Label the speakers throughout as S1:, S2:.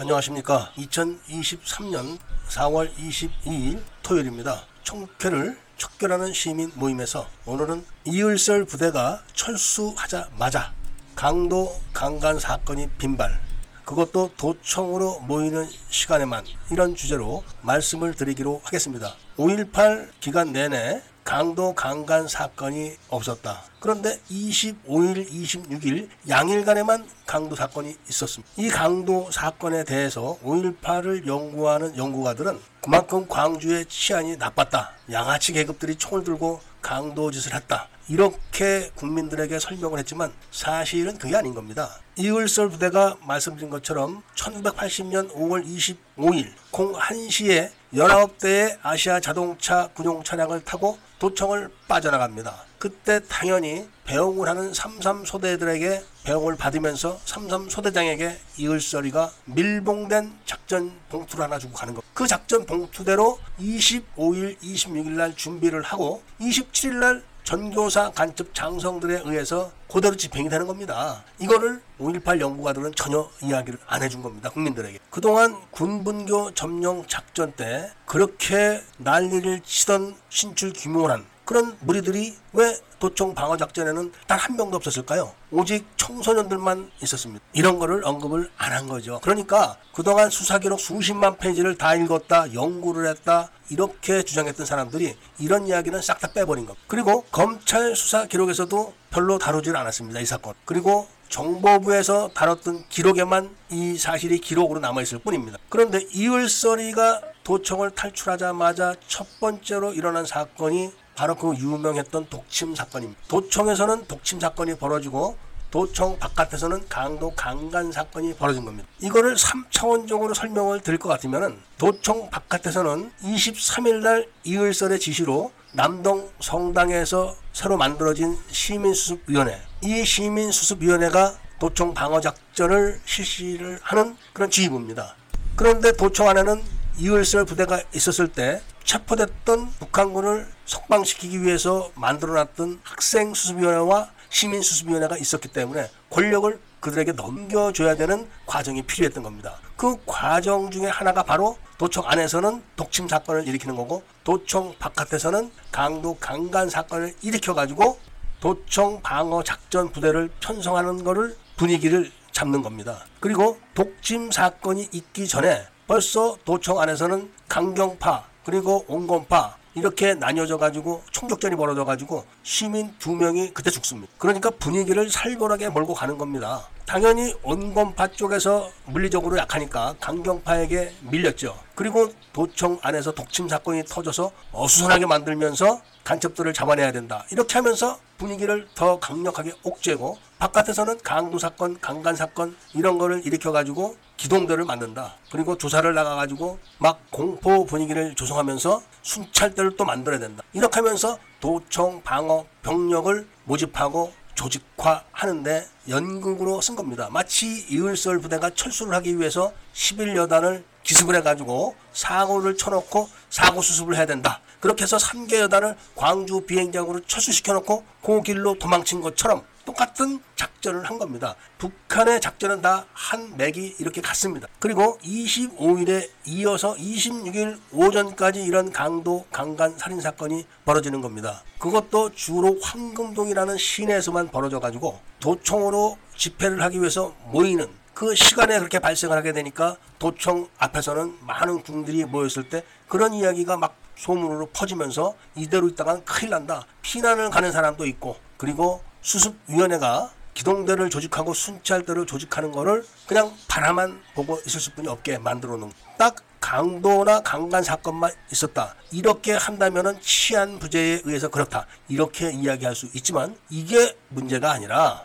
S1: 안녕하십니까. 2023년 4월 22일 토요일입니다. 총회를 척결하는 시민 모임에서 오늘은 이을설 부대가 철수하자마자 강도 강간 사건이 빈발 그것도 도청으로 모이는 시간에만 이런 주제로 말씀을 드리기로 하겠습니다. 5.18 기간 내내 강도 강간 사건이 없었다. 그런데 25일, 26일 양일간에만 강도 사건이 있었습니다. 이 강도 사건에 대해서 5.18을 연구하는 연구가들은 그만큼 광주의 치안이 나빴다. 양아치 계급들이 총을 들고 강도 짓을 했다. 이렇게 국민들에게 설명을 했지만 사실은 그게 아닌 겁니다. 이을설 부대가 말씀드린 것처럼 1980년 5월 25일 01시에 19대의 아시아 자동차 군용 차량을 타고 도청을 빠져나갑니다. 그때 당연히 배웅을 하는 삼삼소대들에게 배웅을 받으면서 삼삼소대장에게 이을설이가 밀봉된 작전 봉투를 하나 주고 가는 것. 그 작전 봉투대로 25일, 26일 날 준비를 하고 27일 날 전교사 간첩 장성들에 의해서 그대로 집행이 되는 겁니다. 이거를 5.18 연구가들은 전혀 이야기를 안 해준 겁니다. 국민들에게. 그동안 군분교 점령 작전 때 그렇게 난리를 치던 신출 규모란 그런 무리들이 왜 도청 방어 작전에는 단 한 명도 없었을까요? 오직 청소년들만 있었습니다. 이런 거를 언급을 안 한 거죠. 그러니까 그동안 수사 기록 수십만 페이지를 다 읽었다, 연구를 했다, 이렇게 주장했던 사람들이 이런 이야기는 싹 다 빼버린 겁니다. 그리고 검찰 수사 기록에서도 별로 다루질 않았습니다. 이 사건. 그리고 정보부에서 다뤘던 기록에만 이 사실이 기록으로 남아있을 뿐입니다. 그런데 이을설이가 도청을 탈출하자마자 첫 번째로 일어난 사건이 바로 그 유명했던 독침 사건입니다. 도청에서는 독침 사건이 벌어지고 도청 바깥에서는 강도 강간 사건이 벌어진 겁니다. 이거를 3차원적으로 설명을 드릴 것 같으면 도청 바깥에서는 23일 날 이을설의 지시로 남동 성당에서 새로 만들어진 시민수습위원회 이 시민수습위원회가 도청 방어작전을 실시를 하는 그런 지휘부입니다. 그런데 도청 안에는 이을설 부대가 있었을 때 체포됐던 북한군을 석방시키기 위해서 만들어놨던 학생수습위원회와 시민수습위원회가 있었기 때문에 권력을 그들에게 넘겨줘야 되는 과정이 필요했던 겁니다. 그 과정 중에 하나가 바로 도청 안에서는 독침 사건을 일으키는 거고 도청 바깥에서는 강도 강간 사건을 일으켜가지고 도청 방어 작전 부대를 편성하는 것을 분위기를 잡는 겁니다. 그리고 독침 사건이 있기 전에 벌써 도청 안에서는 강경파 그리고 온건파 이렇게 나뉘어져 가지고 총격전이 벌어져 가지고 시민 두 명이 그때 죽습니다. 그러니까 분위기를 살벌하게 몰고 가는 겁니다. 당연히 온건파 쪽에서 물리적으로 약하니까 강경파에게 밀렸죠. 그리고 도청 안에서 독침 사건이 터져서 어수선하게 만들면서 간첩들을 잡아내야 된다. 이렇게 하면서 분위기를 더 강력하게 옥죄고 바깥에서는 강도 사건, 강간 사건 이런 거를 일으켜 가지고 기동대를 만든다. 그리고 조사를 나가 가지고 막 공포 분위기를 조성하면서 순찰대를 또 만들어야 된다. 이렇게 하면서 도청 방어 병력을 모집하고 조직화하는데 연극으로 쓴 겁니다. 마치 이을설 부대가 철수를 하기 위해서 11여단을 기습을 해가지고 사고를 쳐놓고 사고 수습을 해야 된다. 그렇게 해서 3개 여단을 광주 비행장으로 철수시켜놓고 그 길로 도망친 것처럼 똑같은 작전을 한 겁니다. 북한의 작전은 다 한 맥이 이렇게 갔습니다. 그리고 25일에 이어서 26일 오전까지 이런 강도 강간 살인 사건이 벌어지는 겁니다. 그것도 주로 황금동이라는 시내에서만 벌어져 가지고 도청으로 집회를 하기 위해서 모이는 그 시간에 그렇게 발생을 하게 되니까 도청 앞에서는 많은 군들이 모였을 때 그런 이야기가 막 소문으로 퍼지면서 이대로 있다간 큰일 난다. 피난을 가는 사람도 있고 그리고 수습위원회가 기동대를 조직하고 순찰대를 조직하는 거를 그냥 바라만 보고 있을 뿐이 없게 만들어 놓은 딱 강도나 강간 사건만 있었다. 이렇게 한다면은 치안 부재에 의해서 그렇다. 이렇게 이야기할 수 있지만 이게 문제가 아니라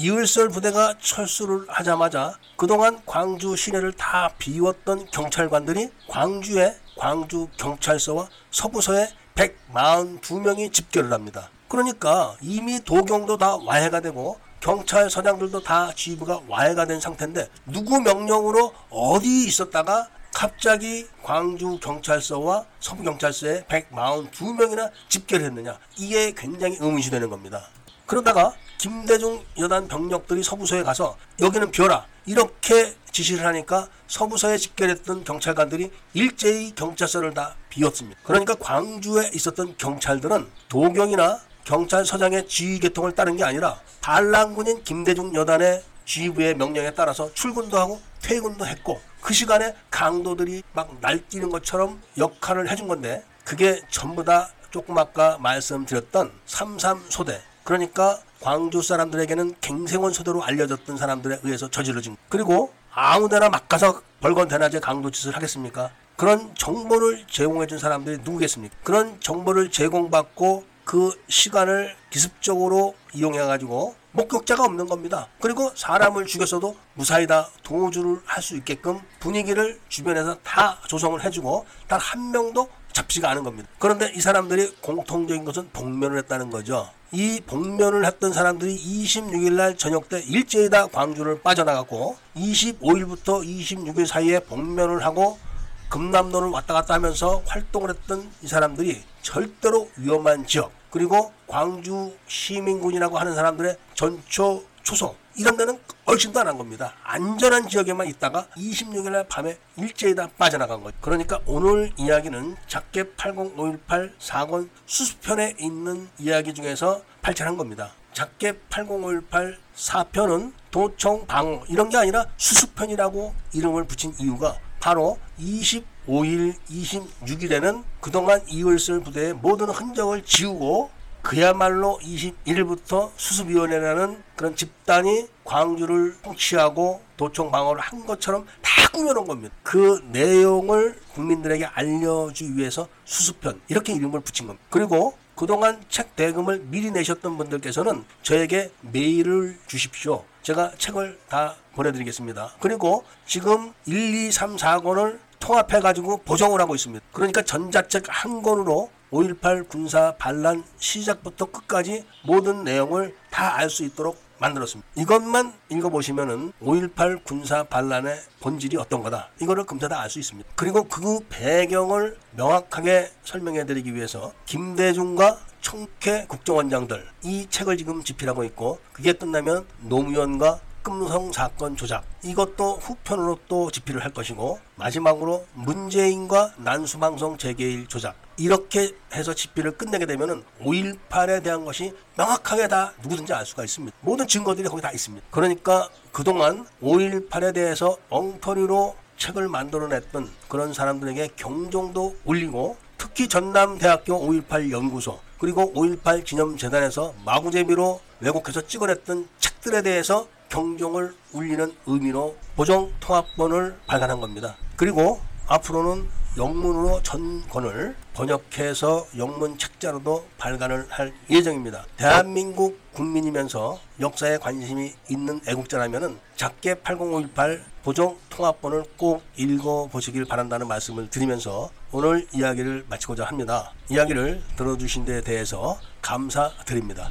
S1: 이을설 부대가 철수를 하자마자 그동안 광주 시내를 다 비웠던 경찰관들이 광주에 광주 경찰서와 서부서에 142명이 집결을 합니다. 그러니까 이미 도경도 다 와해가 되고 경찰서장들도 다 지휘부가 와해가 된 상태인데 누구 명령으로 어디 있었다가 갑자기 광주 경찰서와 서부 경찰서에 142명이나 집결했느냐 이게 굉장히 의문시 되는 겁니다. 그러다가 김대중 여단 병력들이 서부서에 가서 여기는 비어라 이렇게 지시를 하니까 서부서에 집결했던 경찰관들이 일제히 경찰서를 다 비웠습니다. 그러니까 광주에 있었던 경찰들은 도경이나 경찰서장의 지휘 계통을 따른 게 아니라 반란군인 김대중 여단의 지휘부의 명령에 따라서 출근도 하고 퇴근도 했고 그 시간에 강도들이 막 날뛰는 것처럼 역할을 해준 건데 그게 전부 다 조금 아까 말씀드렸던 삼삼소대 그러니까 광주 사람들에게는 갱생원 소대로 알려졌던 사람들에 의해서 저질러진 그리고 아무데나 막 가서 벌건 대낮에 강도 짓을 하겠습니까? 그런 정보를 제공해 준 사람들이 누구겠습니까? 그런 정보를 제공받고 그 시간을 기습적으로 이용해 가지고 목격자가 없는 겁니다. 그리고 사람을 죽였어도 무사히 다 도주를 할 수 있게끔 분위기를 주변에서 다 조성을 해주고 단 한 명도 잡지가 않은 겁니다. 그런데 이 사람들이 공통적인 것은 복면을 했다는 거죠. 이 복면을 했던 사람들이 26일 날 저녁 때 일제히 다 광주를 빠져나갔고 25일부터 26일 사이에 복면을 하고 금남로를 왔다 갔다 하면서 활동을 했던 이 사람들이 절대로 위험한 지역 그리고 광주 시민군이라고 하는 사람들의 전초 초소 이런 데는 얼씬도 안 한 겁니다. 안전한 지역에만 있다가 26일 날 밤에 일제히 다 빠져나간 거죠. 그러니까 오늘 이야기는 작게 80518 사건 수수편에 있는 이야기 중에서 발췌한 겁니다. 작게 80518 4편은 도청 방어 이런 게 아니라 수수편이라고 이름을 붙인 이유가 바로 25일, 26일에는 그동안 이을쓸 부대의 모든 흔적을 지우고 그야말로 21일부터 수습위원회라는 그런 집단이 광주를 통치하고 도청 방어를 한 것처럼 다 꾸며놓은 겁니다. 그 내용을 국민들에게 알려주기 위해서 수습편 이렇게 이름을 붙인 겁니다. 그리고 그동안 책 대금을 미리 내셨던 분들께서는 저에게 메일을 주십시오. 제가 책을 다 보내드리겠습니다. 그리고 지금 1, 2, 3, 4권을 통합해가지고 보정을 하고 있습니다. 그러니까 전자책 한 권으로 5.18 군사 반란 시작부터 끝까지 모든 내용을 다 알 수 있도록 만들었습니다. 이것만 읽어보시면은 5.18 군사 반란의 본질이 어떤 거다. 이거를 금세 다 알 수 있습니다. 그리고 그 배경을 명확하게 설명해 드리기 위해서 김대중과 청캐 국정원장들 이 책을 지금 집필하고 있고 그게 끝나면 노무현과 금성 사건 조작 이것도 후편으로 또 집필을 할 것이고 마지막으로 문재인과 난수방송 재개일 조작 이렇게 해서 집필을 끝내게 되면은 5.18에 대한 것이 명확하게 다 누구든지 알 수가 있습니다. 모든 증거들이 거기 다 있습니다. 그러니까 그동안 5.18에 대해서 엉터리로 책을 만들어냈던 그런 사람들에게 경종도 울리고 특히 전남대학교 5.18 연구소 그리고 5.18 기념재단에서 마구재미로 왜곡해서 찍어냈던 책들에 대해서 경종을 울리는 의미로 보정 통합본을 발간한 겁니다. 그리고 앞으로는 영문으로 전권을 번역해서 영문 책자로도 발간을 할 예정입니다. 대한민국 국민이면서 역사에 관심이 있는 애국자라면 작게 80518 보정 통합본을 꼭 읽어보시길 바란다는 말씀을 드리면서 오늘 이야기를 마치고자 합니다. 이야기를 들어주신 데 대해서 감사드립니다.